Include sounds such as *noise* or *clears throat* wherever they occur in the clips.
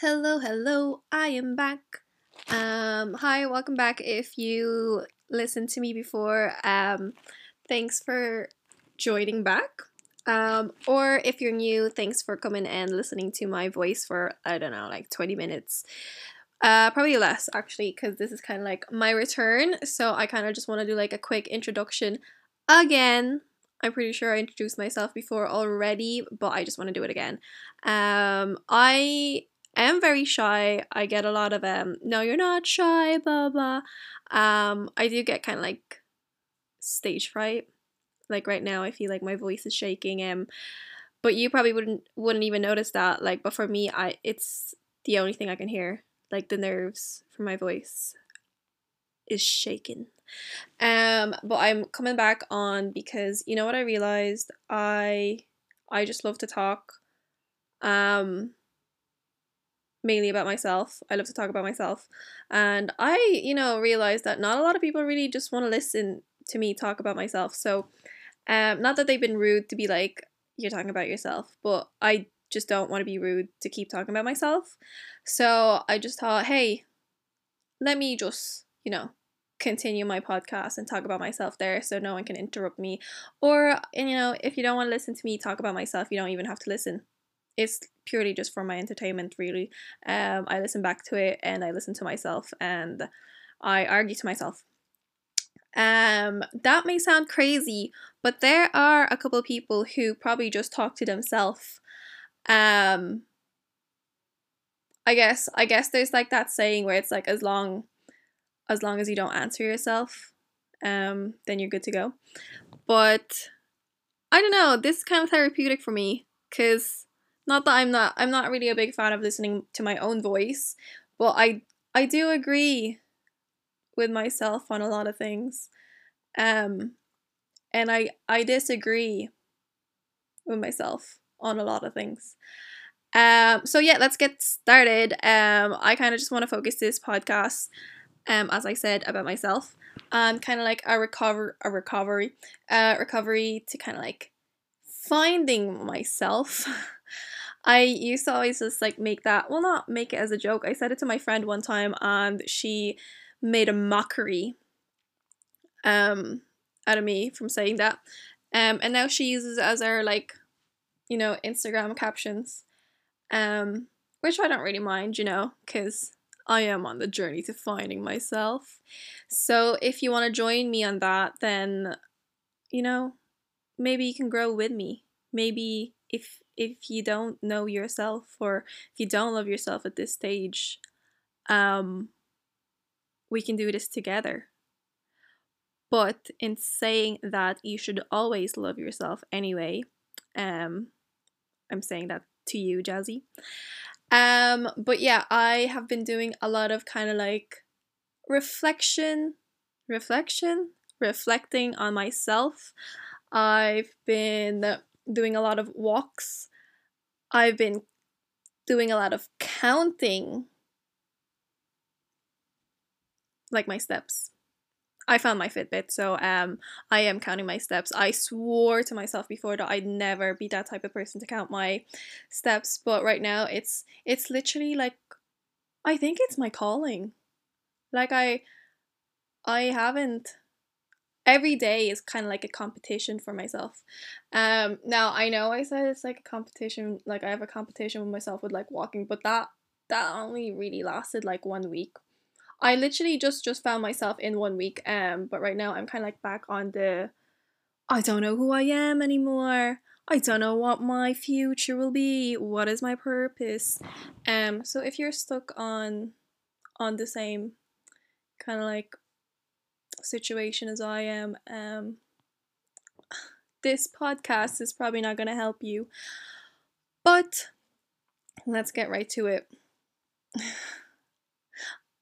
Hello, hello, I am back. Um, hi, welcome back. If you listened to me before, um, thanks for joining back. Um, or if you're new, thanks for coming and listening to my voice for I don't know, like 20 minutes. Uh, probably less actually, because this is kind of like my return. So I kind of just want to do like a quick introduction again. I'm pretty sure I introduced myself before already, but I just want to do it again. Um, I am very shy. I get a lot of um, no, you're not shy, blah blah. Um, I do get kind of like stage fright. Like right now, I feel like my voice is shaking. Um, but you probably wouldn't wouldn't even notice that. Like, but for me, I it's the only thing I can hear. Like the nerves from my voice is shaking. Um, but I'm coming back on because you know what I realized I I just love to talk. Um, mainly about myself. I love to talk about myself, and I you know realized that not a lot of people really just want to listen to me talk about myself. So, um, not that they've been rude to be like you're talking about yourself, but I just don't want to be rude to keep talking about myself. So I just thought, hey, let me just you know continue my podcast and talk about myself there so no one can interrupt me or you know if you don't want to listen to me talk about myself you don't even have to listen it's purely just for my entertainment really. Um i listen back to it and i listen to myself and i argue to myself. Um that may sound crazy but there are a couple of people who probably just talk to themselves um i guess i guess there's like that saying where it's like as long as long as you don't answer yourself, um, then you're good to go. But I don't know, this is kind of therapeutic for me because not that I'm not I'm not really a big fan of listening to my own voice, but I I do agree with myself on a lot of things. Um and I I disagree with myself on a lot of things. Um so yeah, let's get started. Um I kind of just want to focus this podcast um, as I said about myself, and kind of like a recover, a recovery, uh, recovery to kind of like finding myself. *laughs* I used to always just like make that, well, not make it as a joke. I said it to my friend one time, and she made a mockery, um, out of me from saying that, um, and now she uses it as her like, you know, Instagram captions, um, which I don't really mind, you know, because I am on the journey to finding myself. So if you want to join me on that, then you know, maybe you can grow with me. Maybe if if you don't know yourself or if you don't love yourself at this stage, um we can do this together. But in saying that you should always love yourself anyway, um I'm saying that to you, Jazzy. Um, but yeah, I have been doing a lot of kind of like reflection, reflection, reflecting on myself. I've been doing a lot of walks. I've been doing a lot of counting, like my steps. I found my Fitbit, so um, I am counting my steps. I swore to myself before that I'd never be that type of person to count my steps, but right now it's it's literally like I think it's my calling. Like I I haven't every day is kind of like a competition for myself. Um now I know I said it's like a competition like I have a competition with myself with like walking, but that that only really lasted like one week I literally just just found myself in one week. Um, but right now I'm kind of like back on the. I don't know who I am anymore. I don't know what my future will be. What is my purpose? Um, so if you're stuck on, on the same, kind of like, situation as I am, um, this podcast is probably not gonna help you. But let's get right to it. *sighs*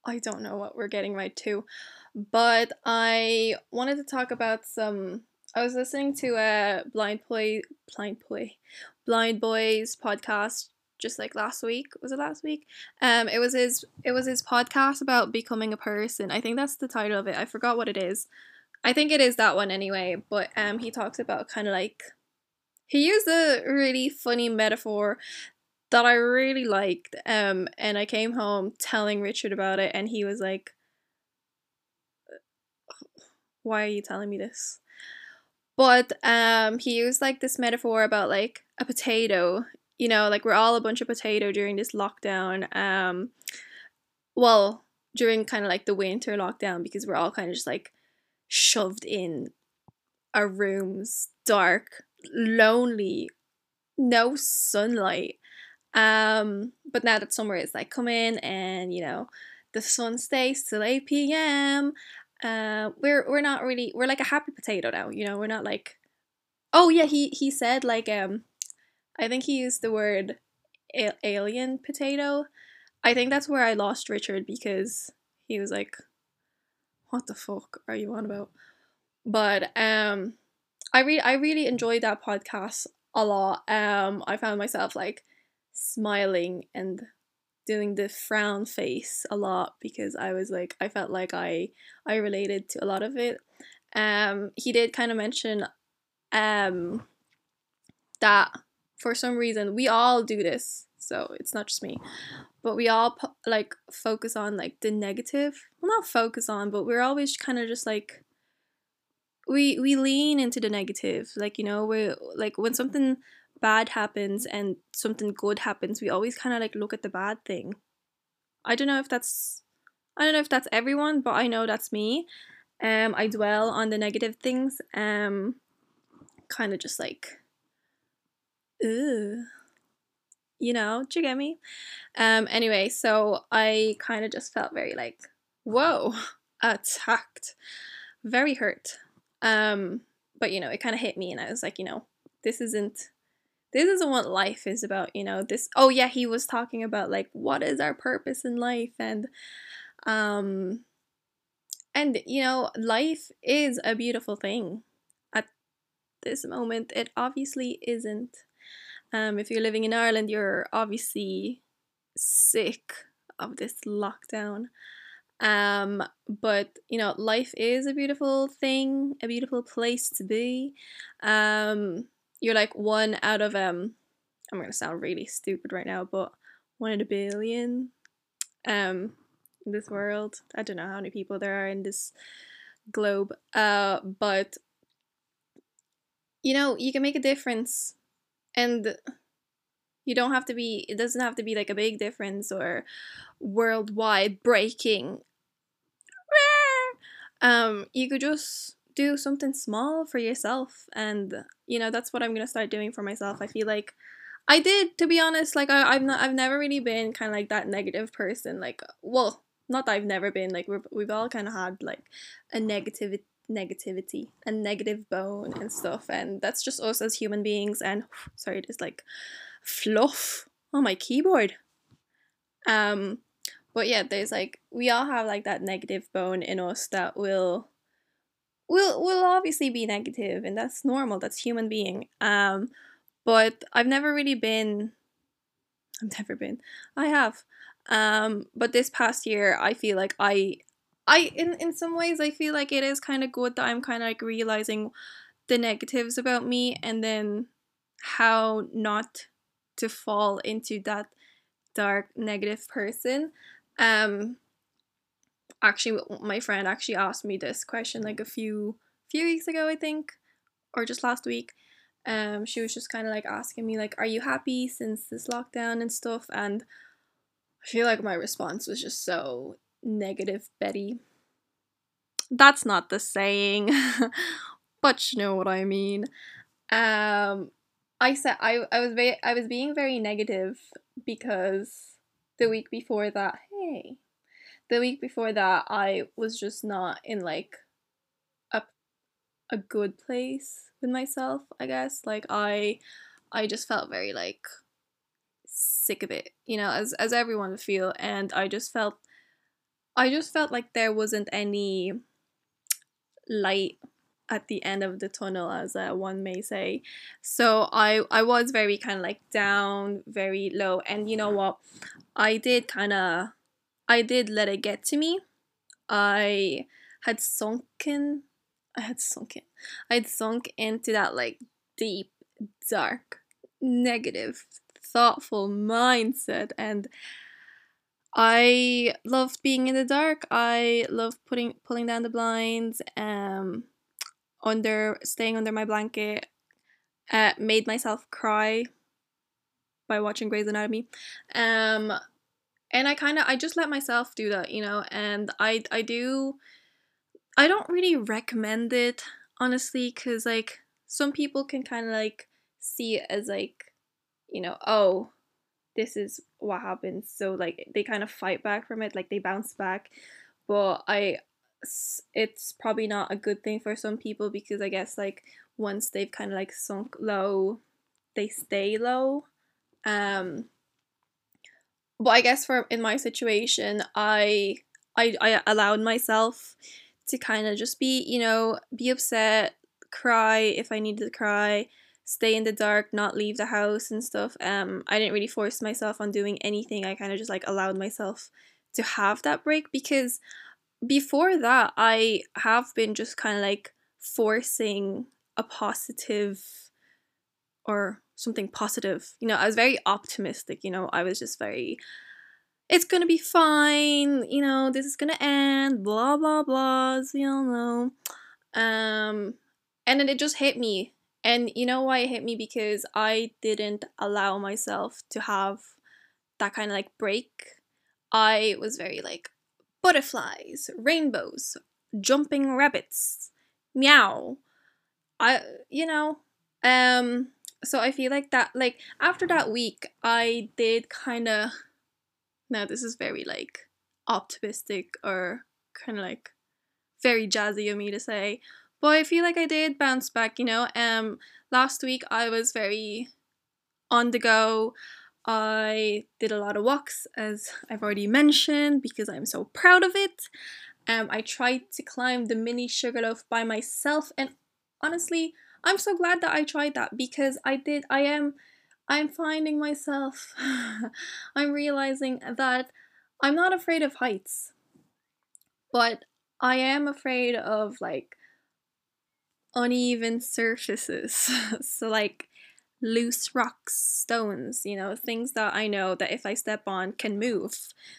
I don't know what we're getting right to, but I wanted to talk about some. I was listening to a Blindboy, blind boy, Blindboy's podcast just like last week. Was it last week? Um, it was his. It was his podcast about becoming a person. I think that's the title of it. I forgot what it is. I think it is that one anyway. But um, he talks about kind of like he used a really funny metaphor that I really liked. Um, and I came home telling Richard about it, and he was like, "Why are you telling me this?" But um, he used like this metaphor about like a potato. You know, like we're all a bunch of potato during this lockdown. Um, well, during kind of like the winter lockdown because we're all kind of just like shoved in our rooms, dark, lonely, no sunlight. Um, but now that summer is like coming and you know the sun stays till 8 p.m. Uh, we're we're not really we're like a happy potato now, you know, we're not like Oh yeah, he he said like um I think he used the word a- alien potato. I think that's where I lost Richard because he was like what the fuck are you on about? But um I really I really enjoyed that podcast a lot. Um I found myself like smiling and doing the frown face a lot because I was like I felt like I I related to a lot of it. Um he did kind of mention um that for some reason we all do this so it's not just me but we all like focus on like the negative well not focus on but we're always kind of just like we we lean into the negative like you know we like when something bad happens and something good happens, we always kind of like look at the bad thing. I don't know if that's I don't know if that's everyone, but I know that's me. Um I dwell on the negative things. Um kind of just like ooh. You know, do you get me? Um anyway, so I kind of just felt very like whoa, *laughs* attacked. Very hurt. Um but you know, it kind of hit me and I was like, you know, this isn't this isn't what life is about, you know. This oh yeah, he was talking about like what is our purpose in life and um and you know, life is a beautiful thing. At this moment it obviously isn't. Um if you're living in Ireland, you're obviously sick of this lockdown. Um, but you know, life is a beautiful thing, a beautiful place to be. Um, you're like one out of um I'm gonna sound really stupid right now, but one in a billion um in this world. I don't know how many people there are in this globe. Uh but you know, you can make a difference and you don't have to be it doesn't have to be like a big difference or worldwide breaking. Um you could just do something small for yourself. And you know that's what i'm gonna start doing for myself. I feel like i did to be honest. Like I, i've not i've never really been kind of like that negative person. Like well not that i've never been. Like we've, we've all kind of had like a negative negativity and negative bone and stuff and that's just us as human beings and *sighs* sorry there's like fluff on my keyboard. Um but yeah there's like we all have like that negative bone in us that will will will obviously be negative and that's normal that's human being. Um but i've never really been i've never been i have. Um but this past year i feel like i i in in some ways i feel like it is kind of good that i'm kind of like realizing the negatives about me and then how not to fall into that dark negative person. Um actually my friend actually asked me this question like a few few weeks ago I think or just last week. Um she was just kind of like asking me like are you happy since this lockdown and stuff? And I feel like my response was just so negative Betty. That's not the saying *laughs* but you know what I mean. Um I said I, I was very I was being very negative because the week before that hey the week before that I was just not in like a a good place with myself, I guess. Like I I just felt very like sick of it, you know, as as everyone would feel. And I just felt I just felt like there wasn't any light at the end of the tunnel as uh, one may say so i i was very kind of like down very low and you know what i did kind of I did let it get to me. I had sunken I had sunken. I had sunk into that like deep, dark, negative thoughtful mindset and I love being in the dark. I love putting pulling down the blinds, um under staying under my blanket. Uh, made myself cry by watching Grey's Anatomy. Um and I kind of I just let myself do that, you know, and I I do I don't really recommend it honestly cuz like some people can kind of like see it as like you know, oh, this is what happens. So like they kind of fight back from it, like they bounce back. But I it's probably not a good thing for some people because I guess like once they've kind of like sunk low, they stay low. Um but I guess for in my situation, I I I allowed myself to kind of just be, you know, be upset, cry if I needed to cry, stay in the dark, not leave the house and stuff. Um, I didn't really force myself on doing anything. I kind of just like allowed myself to have that break because before that, I have been just kind of like forcing a positive or something positive. You know, I was very optimistic, you know, I was just very it's gonna be fine, you know, this is gonna end, blah blah blah, as we all know. Um and then it just hit me and you know why it hit me? Because I didn't allow myself to have that kind of like break. I was very like butterflies, rainbows, jumping rabbits, meow. I, you know, um, so I feel like that, like after that week, I did kind of. Now this is very like optimistic or kind of like very jazzy of me to say, but I feel like I did bounce back, you know. Um last week I was very on the go. I did a lot of walks as I've already mentioned because I'm so proud of it. Um I tried to climb the mini sugarloaf by myself and honestly, I'm so glad that I tried that because I did I am I'm finding myself *laughs* I'm realizing that I'm not afraid of heights. But I am afraid of like uneven surfaces. *laughs* so, like loose rocks, stones, you know, things that I know that if I step on can move.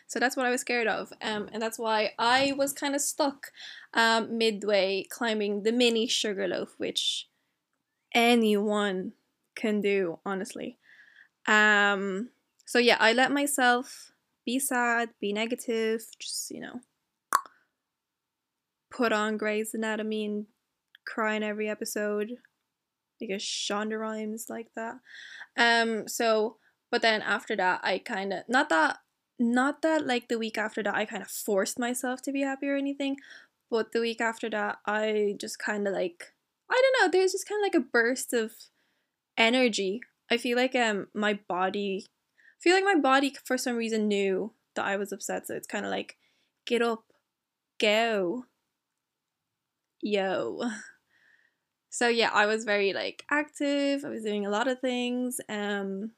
So that's what I was scared of. Um, and that's why I was kind of stuck um, midway climbing the mini Sugarloaf, which anyone can do, honestly. Um, so yeah, I let myself be sad, be negative, just, you know, put on Grey's Anatomy and cry in every episode because Shonda Rhimes like that. Um so but then after that I kind of not that not that like the week after that I kind of forced myself to be happy or anything, but the week after that I just kind of like I don't know, there's just kind of like a burst of energy. I feel like um my body I feel like my body for some reason knew that I was upset, so it's kind of like get up, go. Yo. *laughs* so yeah i was very like active i was doing a lot of things um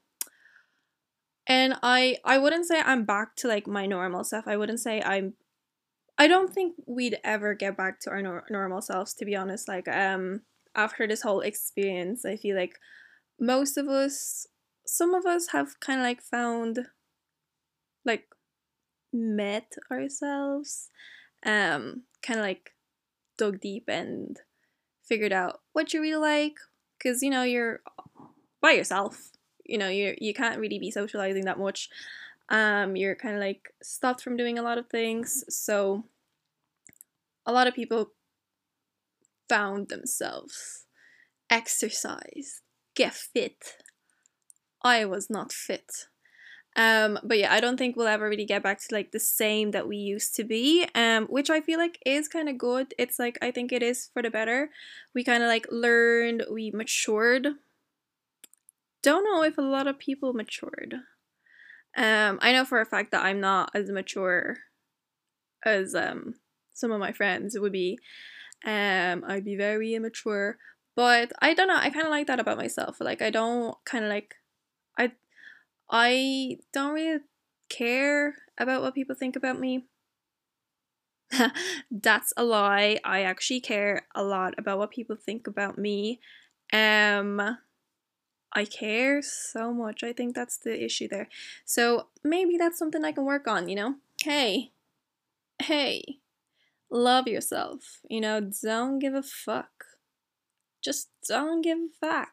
and i i wouldn't say i'm back to like my normal self. I wouldn't say i'm i don't think we'd ever get back to our nor- normal selves to be honest. Like um after this whole experience i feel like most of us some of us have kind of like found like met ourselves um kind of like dug deep and figured out what you really like because you know you're by yourself. You know you you can't really be socializing that much. Um you're kind of like stopped from doing a lot of things. So a lot of people found themselves exercise get fit. I was not fit um, but yeah, I don't think we'll ever really get back to like the same that we used to be. Um, which I feel like is kind of good. It's like I think it is for the better. We kind of like learned, we matured. Don't know if a lot of people matured. Um, I know for a fact that I'm not as mature as um some of my friends would be. Um, I'd be very immature, but I don't know. I kind of like that about myself. Like I don't kind of like I I don't really care about what people think about me. *laughs* That's a lie. I actually care a lot about what people think about me. Um I care so much. I think that's the issue there. So maybe that's something I can work on, you know? Hey, hey, love yourself. You know, don't give a fuck. Just don't give a fuck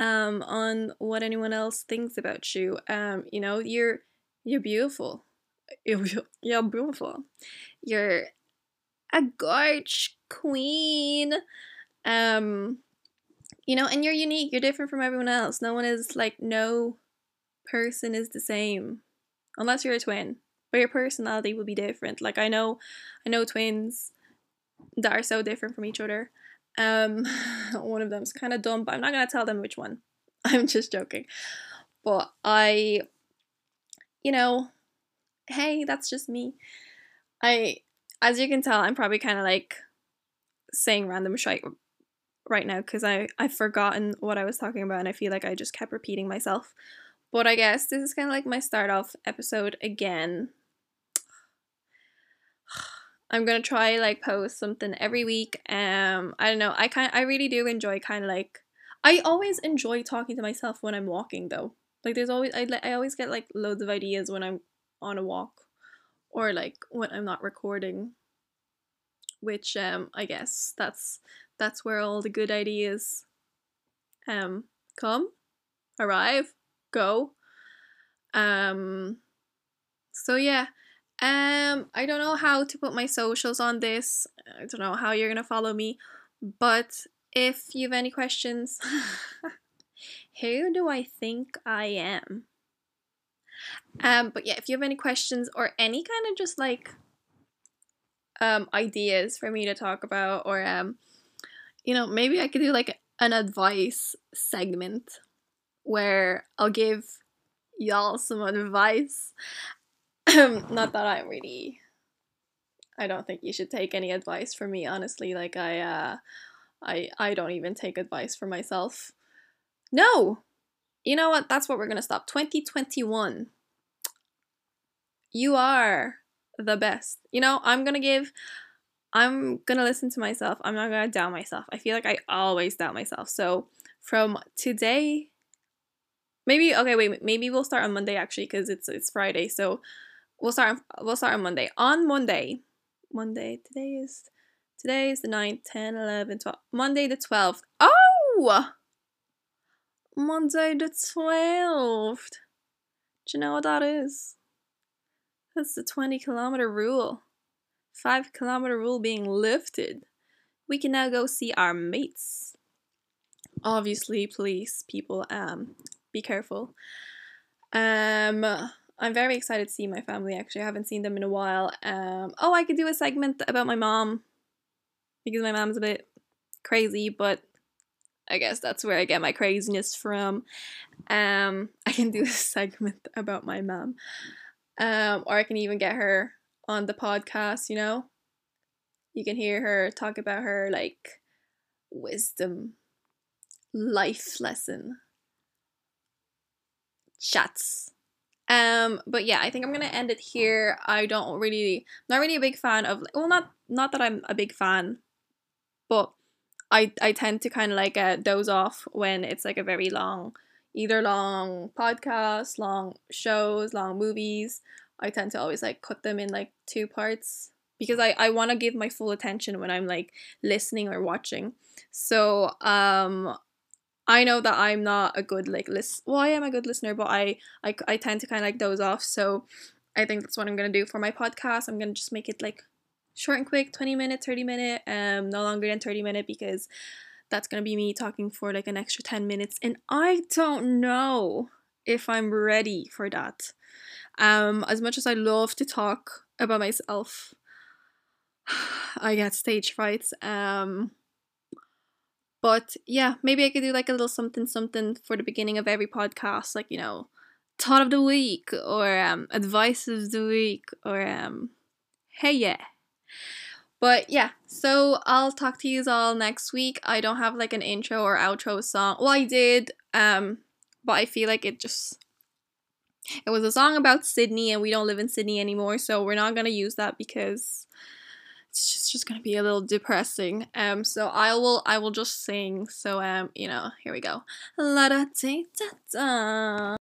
um, on what anyone else thinks about you. Um, you know, you're you're *laughs* beautiful. You're, beautiful. You're a gorge queen. Um, you know, and you're unique. You're different from everyone else. No one is like no person is the same, unless you're a twin. But your personality will be different. Like I know, I know twins that are so different from each other. Um, *laughs* one of them's kind of dumb, but I'm not gonna tell them which one. *laughs* I'm just joking. But I, you know, hey, that's just me. I, as you can tell, I'm probably kind of like saying random shit right now because I I've forgotten what I was talking about and I feel like I just kept repeating myself. But I guess this is kind of like my start off episode again. *sighs* *sighs* I'm gonna try like post something every week. Um, I don't know. I kind I really do enjoy kind of like I always enjoy talking to myself when I'm walking though. Like there's always I I always get like loads of ideas when I'm on a walk or like when I'm not recording. Which um I guess that's that's where all the good ideas um come, arrive, go. Um so yeah. Um I don't know how to put my socials on this. I don't know how you're to follow me, but if you have any questions, *laughs* who do I think I am? Um, but yeah, if you have any questions or any kind of just like um ideas for me to talk about, or um, you know, maybe I could do like an advice segment where I'll give y'all some advice. *clears throat* Not that I'm really I don't think you should take any advice from me, honestly. Like I uh I I don't even take advice for myself. No. You know what? That's what we're going to stop. 2021. You are the best. You know, I'm going to give I'm going to listen to myself. I'm not going to doubt myself. I feel like I always doubt myself. So, from today maybe okay, wait, maybe we'll start on Monday actually cuz it's it's Friday. So, we'll start we'll start on Monday. On Monday. Monday. Today is Today is the 9th, 10, 11, 12. Monday the 12th. Oh! Monday the 12th. Do you know what that is? That's the 20 kilometer rule. 5 kilometer rule being lifted. We can now go see our mates. Obviously, please, people, um, be careful. Um, I'm very excited to see my family. Actually, I haven't seen them in a while. Um, oh, I could do a segment about my mom because my mom's a bit crazy, but I guess that's where I get my craziness from. Um, *laughs* I can do a segment about my mom, um, or I can even get her on the podcast. You know, you can hear her talk about her like wisdom, life lesson, chats. Um, but yeah, I think I'm gonna end it here. I don't really, not really a big fan of. Well, not not that I'm a big fan but I I tend to kind of like uh, doze off when it's like a very long, either long podcast, long shows, long movies. I tend to always like cut them in like two parts because I, I want to give my full attention when I'm like listening or watching. So um I know that I'm not a good like list well I am a good listener but I I, I tend to kind of like doze off so I think that's what I'm gonna do for my podcast. I'm gonna just make it like short and quick 20 minute 30 minute um no longer than 30 minute because that's gonna be me talking for like an extra 10 minutes and i don't know if i'm ready for that um as much as i love to talk about myself *sighs* i get stage frights um but yeah maybe i could do like a little something something for the beginning of every podcast like you know thought of the week or um advice of the week or um hey yeah but yeah, so I'll talk to you all next week. I don't have like an intro or outro song. Well, I did, um, but I feel like it just it was a song about Sydney and we don't live in Sydney anymore, so we're not gonna use that because it's just, just gonna be a little depressing. Um, so I will I will just sing. So um, you know, here we go. La da da da.